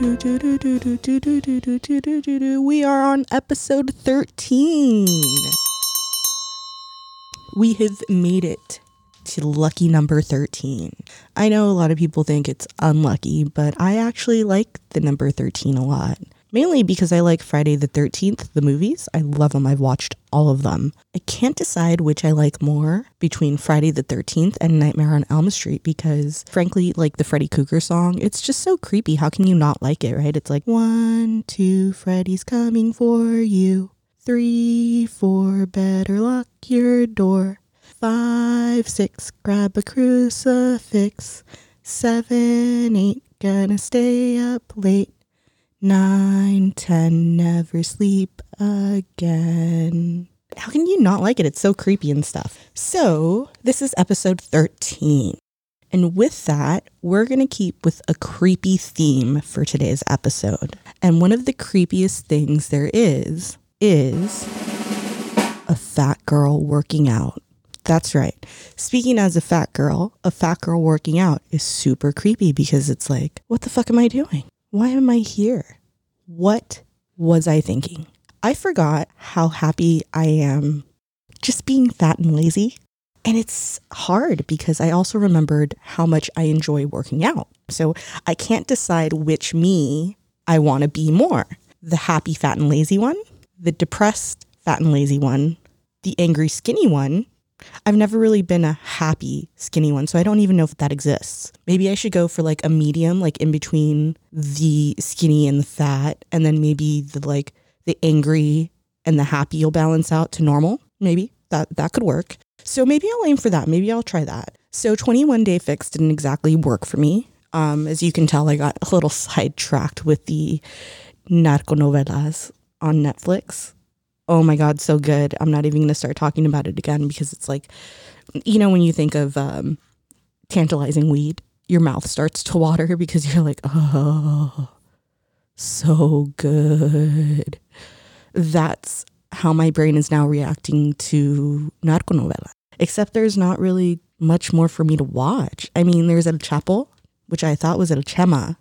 We are on episode 13. We have made it to lucky number 13. I know a lot of people think it's unlucky, but I actually like the number 13 a lot. Mainly because I like Friday the 13th, the movies. I love them. I've watched all of them. I can't decide which I like more between Friday the 13th and Nightmare on Elm Street because, frankly, like the Freddy Krueger song, it's just so creepy. How can you not like it, right? It's like, one, two, Freddy's coming for you. Three, four, better lock your door. Five, six, grab a crucifix. Seven, eight, gonna stay up late. Nine, ten, never sleep again. How can you not like it? It's so creepy and stuff. So, this is episode 13. And with that, we're going to keep with a creepy theme for today's episode. And one of the creepiest things there is, is a fat girl working out. That's right. Speaking as a fat girl, a fat girl working out is super creepy because it's like, what the fuck am I doing? Why am I here? What was I thinking? I forgot how happy I am just being fat and lazy. And it's hard because I also remembered how much I enjoy working out. So I can't decide which me I want to be more the happy, fat, and lazy one, the depressed, fat, and lazy one, the angry, skinny one, I've never really been a happy skinny one, so I don't even know if that exists. Maybe I should go for like a medium, like in between the skinny and the fat, and then maybe the like the angry and the happy will balance out to normal. Maybe that that could work. So maybe I'll aim for that. Maybe I'll try that. So 21 Day Fix didn't exactly work for me. Um, as you can tell, I got a little sidetracked with the narco novelas on Netflix oh my god so good. I'm not even going to start talking about it again because it's like you know when you think of um, tantalizing weed your mouth starts to water because you're like oh so good. That's how my brain is now reacting to narconovela except there's not really much more for me to watch. I mean there's el chapo which i thought was el chema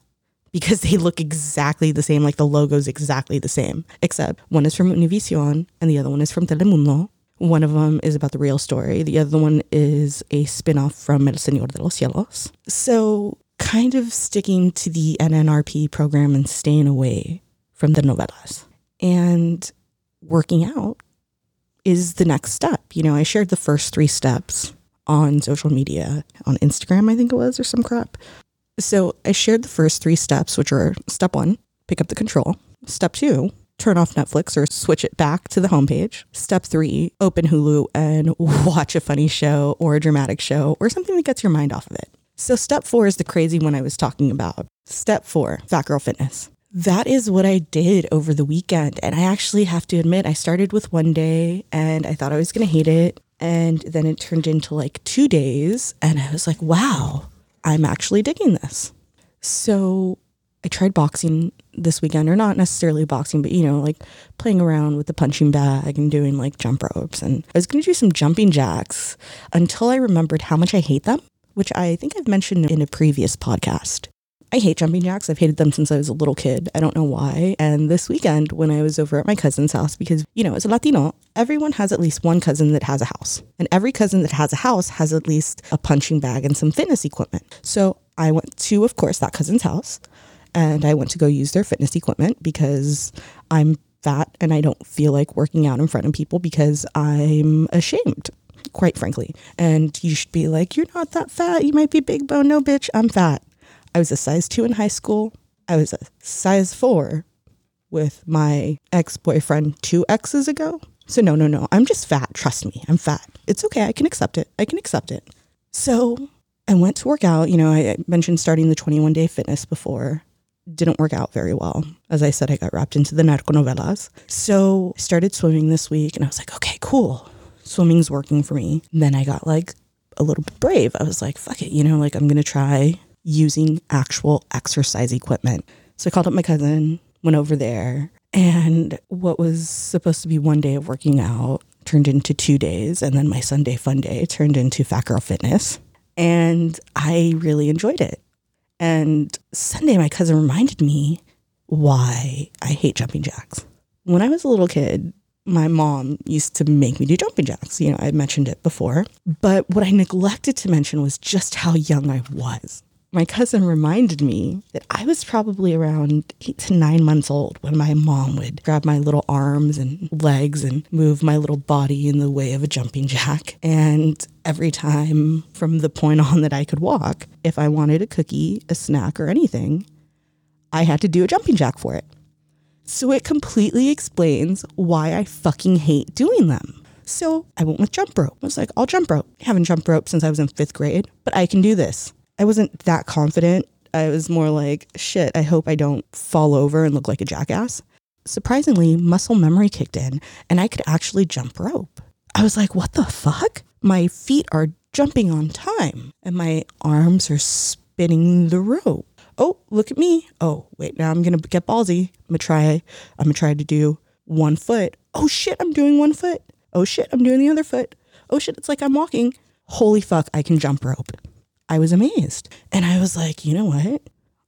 because they look exactly the same, like the logo's exactly the same, except one is from Univision and the other one is from Telemundo. One of them is about the real story. The other one is a spin-off from El Señor de los Cielos. So kind of sticking to the NNRP program and staying away from the novelas. And working out is the next step. You know, I shared the first three steps on social media, on Instagram, I think it was, or some crap. So I shared the first three steps, which are step one, pick up the control. Step two, turn off Netflix or switch it back to the homepage. Step three, open Hulu and watch a funny show or a dramatic show or something that gets your mind off of it. So, step four is the crazy one I was talking about. Step four, Fat Girl Fitness. That is what I did over the weekend. And I actually have to admit, I started with one day and I thought I was going to hate it. And then it turned into like two days. And I was like, wow, I'm actually digging this. So I tried boxing this weekend, or not necessarily boxing, but you know, like playing around with the punching bag and doing like jump ropes. And I was going to do some jumping jacks until I remembered how much I hate them, which I think I've mentioned in a previous podcast. I hate jumping jacks. I've hated them since I was a little kid. I don't know why. And this weekend, when I was over at my cousin's house, because, you know, as a Latino, everyone has at least one cousin that has a house. And every cousin that has a house has at least a punching bag and some fitness equipment. So I went to, of course, that cousin's house and I went to go use their fitness equipment because I'm fat and I don't feel like working out in front of people because I'm ashamed quite frankly. And you should be like, you're not that fat. You might be big bone. No, bitch, I'm fat. I was a size two in high school. I was a size four with my ex boyfriend two exes ago. So, no, no, no. I'm just fat. Trust me. I'm fat. It's okay. I can accept it. I can accept it. So, I went to work out. You know, I mentioned starting the 21 day fitness before. Didn't work out very well. As I said, I got wrapped into the narco novelas. So, I started swimming this week and I was like, okay, cool. Swimming's working for me. And then I got like a little bit brave. I was like, fuck it. You know, like I'm going to try using actual exercise equipment. So I called up my cousin, went over there, and what was supposed to be one day of working out turned into two days. And then my Sunday fun day turned into Fat Girl Fitness. And I really enjoyed it. And Sunday, my cousin reminded me, why I hate jumping jacks. When I was a little kid, my mom used to make me do jumping jacks. You know, I mentioned it before. But what I neglected to mention was just how young I was. My cousin reminded me that I was probably around eight to nine months old when my mom would grab my little arms and legs and move my little body in the way of a jumping jack. And every time from the point on that I could walk, if I wanted a cookie, a snack, or anything, I had to do a jumping jack for it. So it completely explains why I fucking hate doing them. So I went with jump rope. I was like, I'll jump rope. I haven't jumped rope since I was in fifth grade, but I can do this. I wasn't that confident. I was more like, shit, I hope I don't fall over and look like a jackass. Surprisingly, muscle memory kicked in and I could actually jump rope. I was like, what the fuck? My feet are jumping on time and my arms are spinning the rope oh, look at me. Oh, wait, now I'm going to get ballsy. I'm going to try, I'm going to try to do one foot. Oh shit, I'm doing one foot. Oh shit, I'm doing the other foot. Oh shit, it's like I'm walking. Holy fuck, I can jump rope. I was amazed. And I was like, you know what?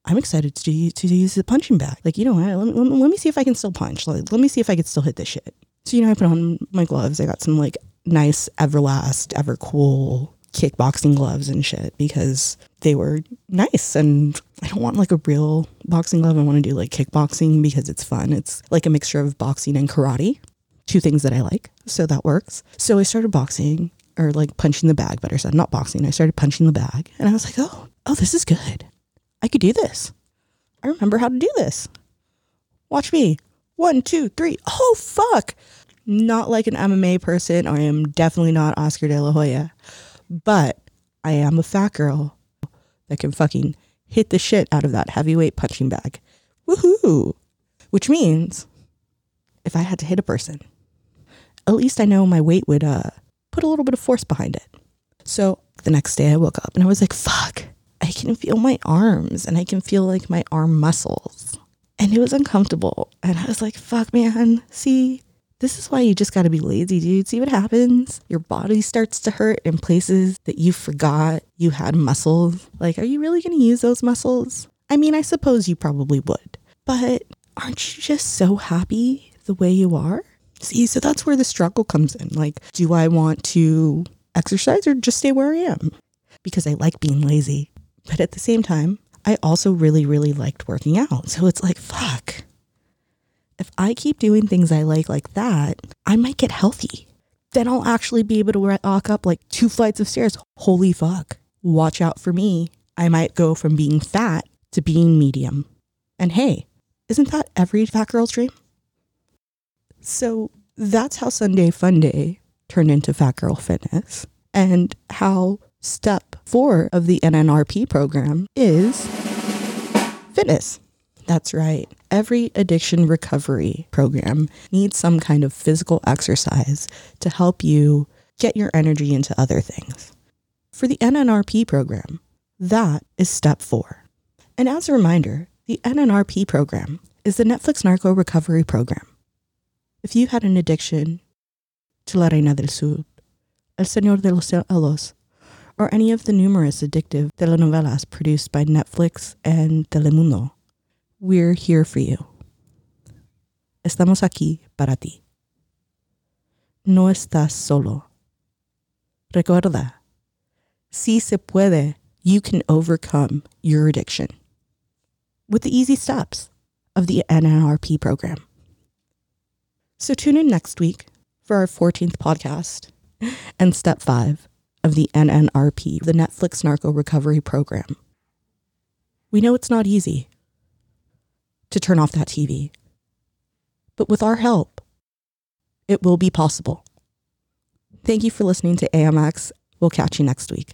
I'm excited to, to use the punching bag. Like, you know what? Let me, let me, see if I can still punch. Let me see if I can still hit this shit. So, you know, I put on my gloves. I got some like nice Everlast, Evercool kickboxing gloves and shit because they were nice and I don't want like a real boxing glove. I want to do like kickboxing because it's fun. It's like a mixture of boxing and karate, two things that I like. So that works. So I started boxing or like punching the bag, better said, not boxing. I started punching the bag and I was like, oh, oh, this is good. I could do this. I remember how to do this. Watch me. One, two, three. Oh, fuck. Not like an MMA person. I am definitely not Oscar de la Hoya but I am a fat girl that can fucking hit the shit out of that heavyweight punching bag. Woohoo! Which means if I had to hit a person, at least I know my weight would uh, put a little bit of force behind it. So the next day I woke up and I was like, fuck, I can feel my arms and I can feel like my arm muscles. And it was uncomfortable. And I was like, fuck, man, see, this is why you just got to be lazy, dude. See what happens? Your body starts to hurt in places that you forgot you had muscles. Like, are you really to use those muscles? I mean, I suppose you probably would, but aren't you just so happy the way you are? See, so that's where the struggle comes in. Like, do I want to exercise or just stay where I am? Because I like being lazy. But at the same time, I also really, really liked working out. So it's like, fuck, if I keep doing things I like like that, I might get healthy. Then I'll actually be able to walk up like two flights of stairs. Holy fuck. Watch out for me. I might go from being fat to being medium. And hey, isn't that every fat girl's dream? So that's how Sunday Fun Day turned into Fat Girl Fitness and how step four of the NNRP program is fitness. That's right. Every addiction recovery program needs some kind of physical exercise to help you get your energy into other things. For the NNRP program, that is step four. And as a reminder, the NNRP program is the Netflix narco recovery program. If you had an addiction to La Reina del Sur, El Señor de los Cielos, or any of the numerous addictive telenovelas produced by Netflix and Telemundo, we're here for you. Estamos aquí para ti. No estás solo. Recuerda, si se puede, you can overcome your addiction with the easy steps of the NNRP program. So tune in next week for our 14th podcast and step five of the NNRP, the Netflix Narco Recovery Program. We know it's not easy to turn off that TV. But with our help, it will be possible. Thank you for listening to AMX. We'll catch you next week.